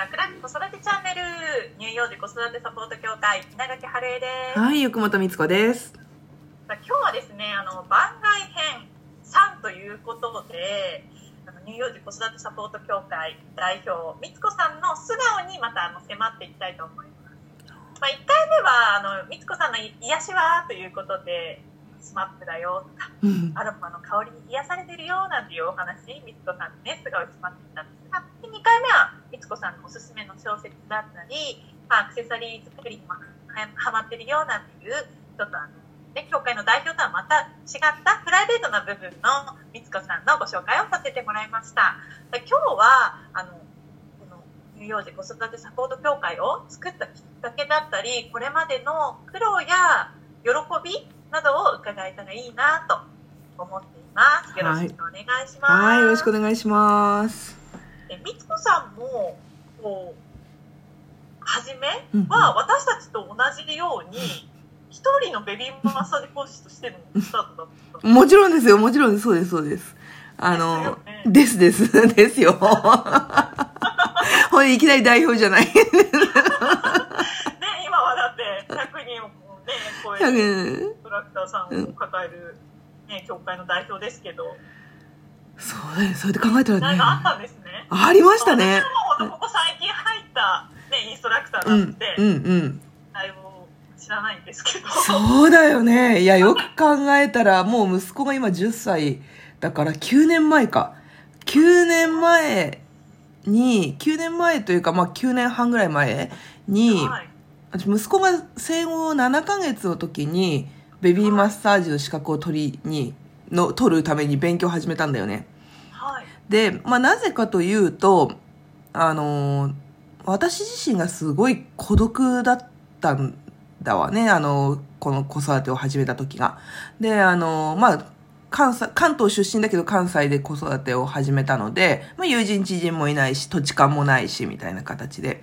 桜木子育てチャンネル乳幼児子育てサポート協会稲垣春江です、はい、奥本光子です。さあ今日はですねあの番外編3ということであの乳幼児子育てサポート協会代表光子さんの素顔にまたあの迫っていきたいと思います、まあ、1回目はあの光子さんの癒しはということでスマップだよとかうん。アロマの香りに癒されてるよなんていうお話、みつこさんにね、素顔に迫ってきたんですが、で2回目はみつこさんのおすすめの小説だったり、まあ、アクセサリー作りにもはハマってるようなんていう、ちょっとあの、ね、協会の代表とはまた違ったプライベートな部分のみつこさんのご紹介をさせてもらいました。今日は、あの、この乳幼児子育てサポート協会を作ったきっかけだったり、これまでの苦労や喜びなどを伺えたらいいなと思っています。よろしくお願いします。はい、よろしくお願いします。さんも、こう、初めは私たちと同じように、一人のベビーマッサージ講師としてのスタートだった。もちろんですよ、もちろん。そうです、そうです。あの、ですです、です よ。ほんでいきなり代表じゃない。ね、今はだって100人をね、超えるトラクターさんを抱える、ね、協会の代表ですけど、そうだよ、そうやって考えたらね。なんかあったんですね。ありましたね。私もここ最近入った、ね、インストラクターうなんので、、うん、うん。内容を知らないんですけど。そうだよね。いや、よく考えたら、もう息子が今10歳だから9年前か。9年前に、9年前というか、まあ9年半ぐらい前に、はい。私息子が生後7ヶ月の時に、ベビーマッサージの資格を取りに、の、取るために勉強を始めたんだよね。はい。で、まあなぜかというと、あのー私自身がすごい孤独だったんだわね、あのーこの子育てを始めた時が。で、あのーまあ、関西、関東出身だけど関西で子育てを始めたので、まあ友人知人もいないし、土地勘もないし、みたいな形で。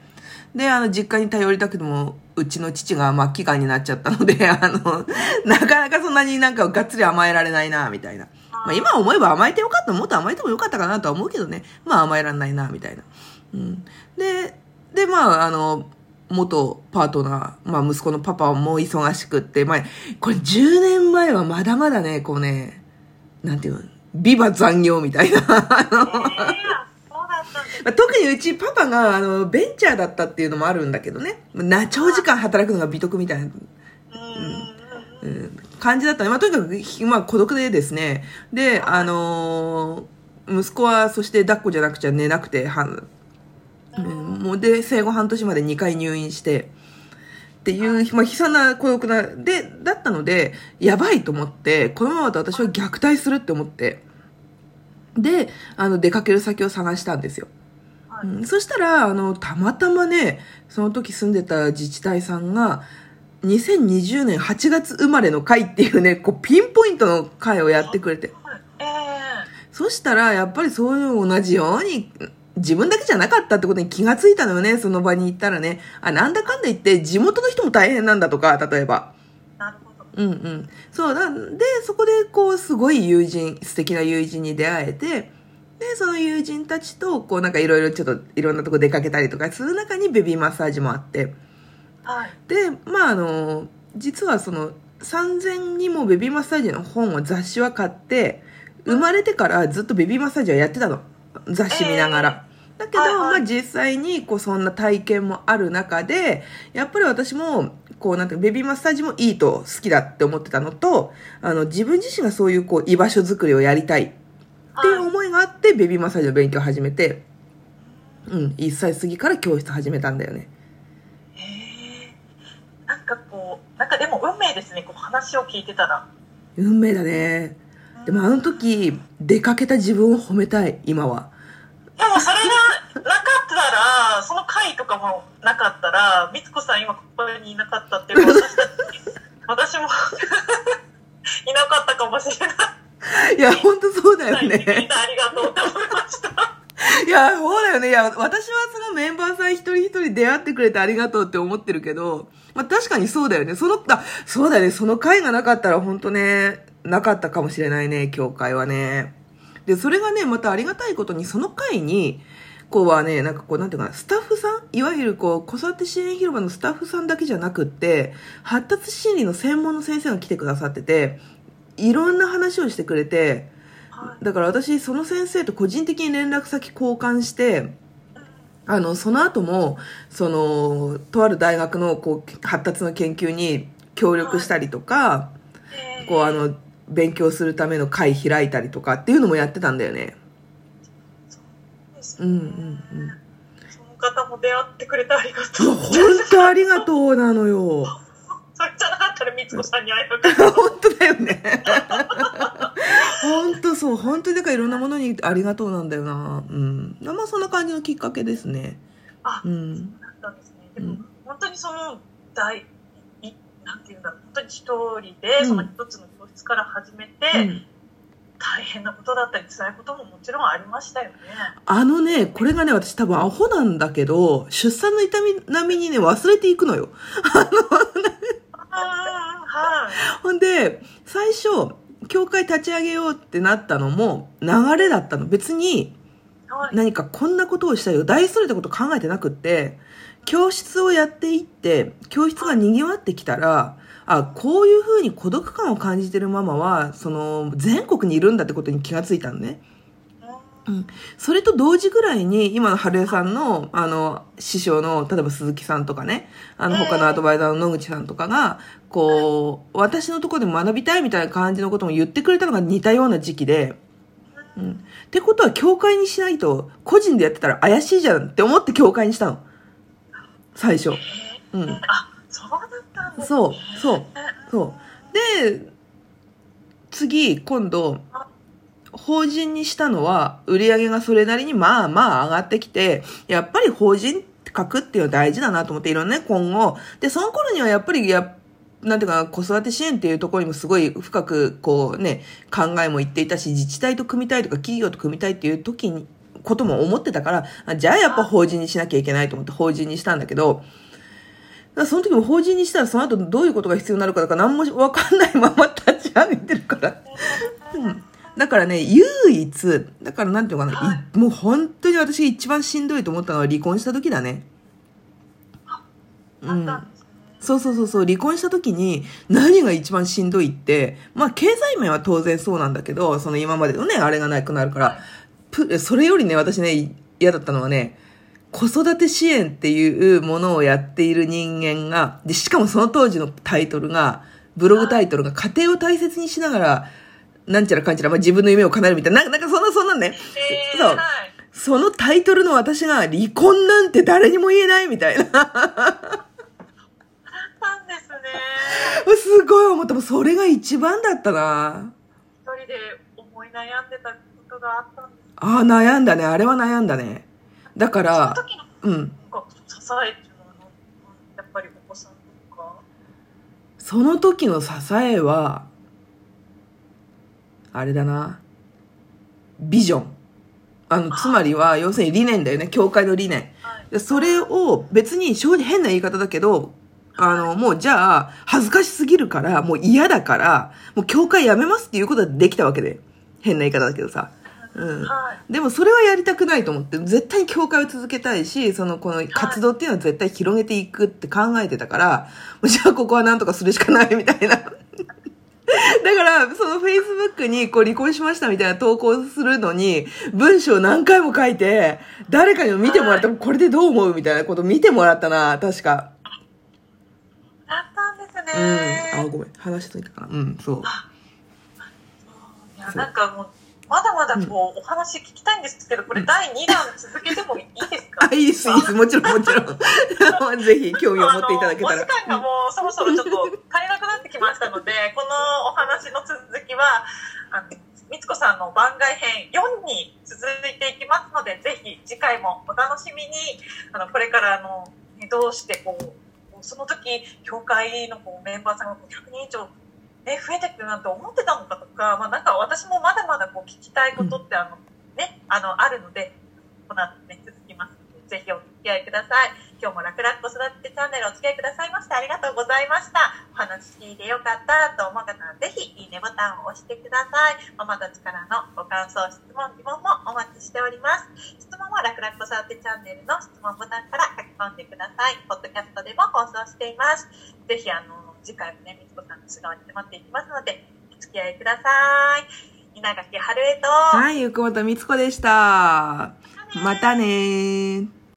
で、あの、実家に頼りたくても、うちの父が末期がんになっちゃったので、あの、なかなかそんなになんかがっつり甘えられないな、みたいな。まあ今思えば甘えてよかった、もっと甘えてもよかったかなとは思うけどね。まあ甘えられないな、みたいな。うん。で、で、まあ、あの、元パートナー、まあ息子のパパも忙しくって、まあ、これ10年前はまだまだね、こうね、なんていうの、ビバ残業みたいな。あのえー、まあ特にうちパパがあのベンチャーだったっていうのもあるんだけどね。な長時間働くのが美徳みたいな、うーん。うん感じだったね。まあとにかく、ひまあ孤独でですね。で、あのー息子はそして抱っこじゃなくちゃ寝なくて、はんうんもうで、生後半年まで2回入院して、っていう、まあ、悲惨な孤独な、で、だったので、やばいと思って、このままだと私は虐待するって思って、で、あの、出かける先を探したんですよ。はいうんそしたら、あの、たまたまね、その時住んでた自治体さんが、2020年8月生まれの会っていうね、こう、ピンポイントの会をやってくれて。はいえそしたら、やっぱりそういうの同じように、自分だけじゃなかったってことに気がついたのよね、その場に行ったらね。あ、なんだかんだ言って、地元の人も大変なんだとか、例えば。ー、なるほど。うんうん。そうだ。で、そこで、こう、すごい友人、素敵な友人に出会えて、で、その友人たちと、こう、なんかいろいろちょっと、いろんなとこ出かけたりとかする中にベビーマッサージもあって。はい。で、まあ、あの、実はその、3000にもベビーマッサージの本を雑誌は買って、生まれてからずっとベビーマッサージはやってたの。雑誌見ながら。だけど、はいはいまあ実際に、こう、そんな体験もある中で、やっぱり私も、こう、なんてベビーマッサージもいいと好きだって思ってたのと、あの、自分自身がそういう、こう、居場所作りをやりたいっていう思いがあって、ベビーマッサージの勉強を始めて、うん、1歳過ぎから教室始めたんだよね。へえなんかこう、なんかでも運命ですね、こう話を聞いてたら。運命だね。でもあの時、出かけた自分を褒めたい、今は。でもそれがなかったら、その会とかもなかったら、みつこさん今ここにいなかったって私たち、私も いなかったかもしれない。いや、ほんとそうだよみんなね。ありがとうって思いました。いや、そうだよね。いや、私はそのメンバーさん一人一人出会ってくれてありがとうって思ってるけど、まあ確かにそうだよね。その、あ、そうだよね。その会がなかったら本当ね、なかったかもしれないね、教会はね。で、それがね、またありがたいことに、その会に、こうはね、なんかこう、なんていうかな、スタッフさんいわゆるこう子育て支援広場のスタッフさんだけじゃなくって発達心理の専門の先生が来てくださってていろんな話をしてくれてはいだから私その先生と個人的に連絡先交換してあのその後もそのとある大学のこう発達の研究に協力したりとか、えーこうあの勉強するための会開いたりとかっていうのもやってたんだよね。ですねうんうんうん。その方も出会ってくれてありがいとう。や本当ありがとうなのよ。それじゃなかったら、みつこさんに会えなかった。本当だよね。本当そう。本当にだからいろんなものにありがとうなんだよな。うん。まあそんな感じのきっかけですね。あうん。だったんですね。でも、うん本当にその大、いなんていうんだろう、本当に一人で、うんその一つの教室から始めて、うん大変なことだったり、辛いことももちろんありましたよね。あのね、これがね、私多分アホなんだけど、出産の痛み並みにね、忘れていくのよ。ああ、はい。ほんで、最初、教会立ち上げようってなったのも流れだったの。別にはい。何かこんなことをしたよ。大それたこと考えてなくって、教室をやっていって、教室が賑わってきたら、あ、こういう風に孤独感を感じてるママは、その、全国にいるんだってことに気がついたのね。それと同時ぐらいに、今の春江さんの、あの、師匠の、例えば鈴木さんとかね、あの、ええ他のアドバイザーの野口さんとかが、こう、私のところで学びたいみたいな感じのことも言ってくれたのが似たような時期で、うん。ってことは、教会にしないと、個人でやってたら怪しいじゃんって思って教会にしたの。最初。うん。あ、そうだったんですね。そう、そう。そう。で、次、今度、法人にしたのは、売り上げがそれなりにまあまあ上がってきて、やっぱり法人格っていうのは大事だなと思っていろんなね、今後。で、その頃にはやっぱりや、なんていうか、子育て支援っていうところにもすごい深く、こうね、考えも言っていたし、自治体と組みたいとか企業と組みたいっていう時に、ことも思ってたから、あじゃあやっぱ法人にしなきゃいけないと思って法人にしたんだけど、その時も法人にしたらその後どういうことが必要になるかとか何もわかんないまま立ち上げてるから。うん。だからね、唯一、だからなんていうのかな、はいもう本当に私が一番しんどいと思ったのは離婚した時だね。うん。そうそうそうそう、離婚した時に何が一番しんどいって、まあ経済面は当然そうなんだけど、その今までのね、あれがなくなるから、ぷそれよりね、私ね、嫌だったのはね、子育て支援っていうものをやっている人間が、で、しかもその当時のタイトルが、ブログタイトルが家庭を大切にしながら、なんちゃらかんちゃら、まあ、自分の夢を叶えるみたいな、なんかなんかそんな、そんなんね。えー、そうはい。そのタイトルの私が離婚なんて誰にも言えないみたいな。すね。すごい思った。もうそれが一番だったな。一人で思い悩んでたことがあったんです。ああ、悩んだね。あれは悩んだね。だから、うん。支えっていうのはやっぱりお子さんとか？その時の支えは、あれだな。ビジョン。あの、つまりは、要するに理念だよね。教会の理念。それを別に正直変な言い方だけど、あの、もうじゃあ、恥ずかしすぎるから、もう嫌だから、もう教会やめますっていうことはできたわけで。変な言い方だけどさ。うん。はい。でもそれはやりたくないと思って、絶対に教会を続けたいし、そのこの活動っていうのは絶対広げていくって考えてたから、じゃあここはなんとかするしかないみたいな。だから、その Facebook にこう離婚しましたみたいな投稿するのに、文章何回も書いて、誰かにも見てもらった、これでどう思うみたいなこと見てもらったな、確か。あったんですうん。ね。あ、ごめん。話しといたかな。うん、そう。いやなんかもうまだまだこう、お話聞きたいんですけどこれ第2弾続けてもいいですか？あ、いいです、いいです。もちろん、もちろん。ぜひ、興味を持っていただけたら。お時間がもうそろそろちょっと足りなくなってきましたのでこのお話の続きはあのみつこさんの番外編4に続いていきますのでぜひ次回もお楽しみにあのこれからあのねどうしてこうその時教会のこうメンバーさんがこう100人以上、ね、増えてくるなんて思ってたのかとか、まあ、なんか私もまだまだこう聞きたいことってあの、ね、あのあるのでこの後ね続きますのでぜひお付き合いください。今日も楽々子育てチャンネルお付き合いくださいましてありがとうございました。お話聞いてよかったと思う方はぜひいいねボタンを押してください。ママたちからのご感想、質問、疑問もお待ちしております。質問は楽々子育てチャンネルの質問ボタンから書き込んでください。ポッドキャストでも放送しています。ぜひあの、次回もね、みつこさんの素顔に迫っていきますので、お付き合いください。稲垣春江と、はい、ゆくもとみつこでした。またねー。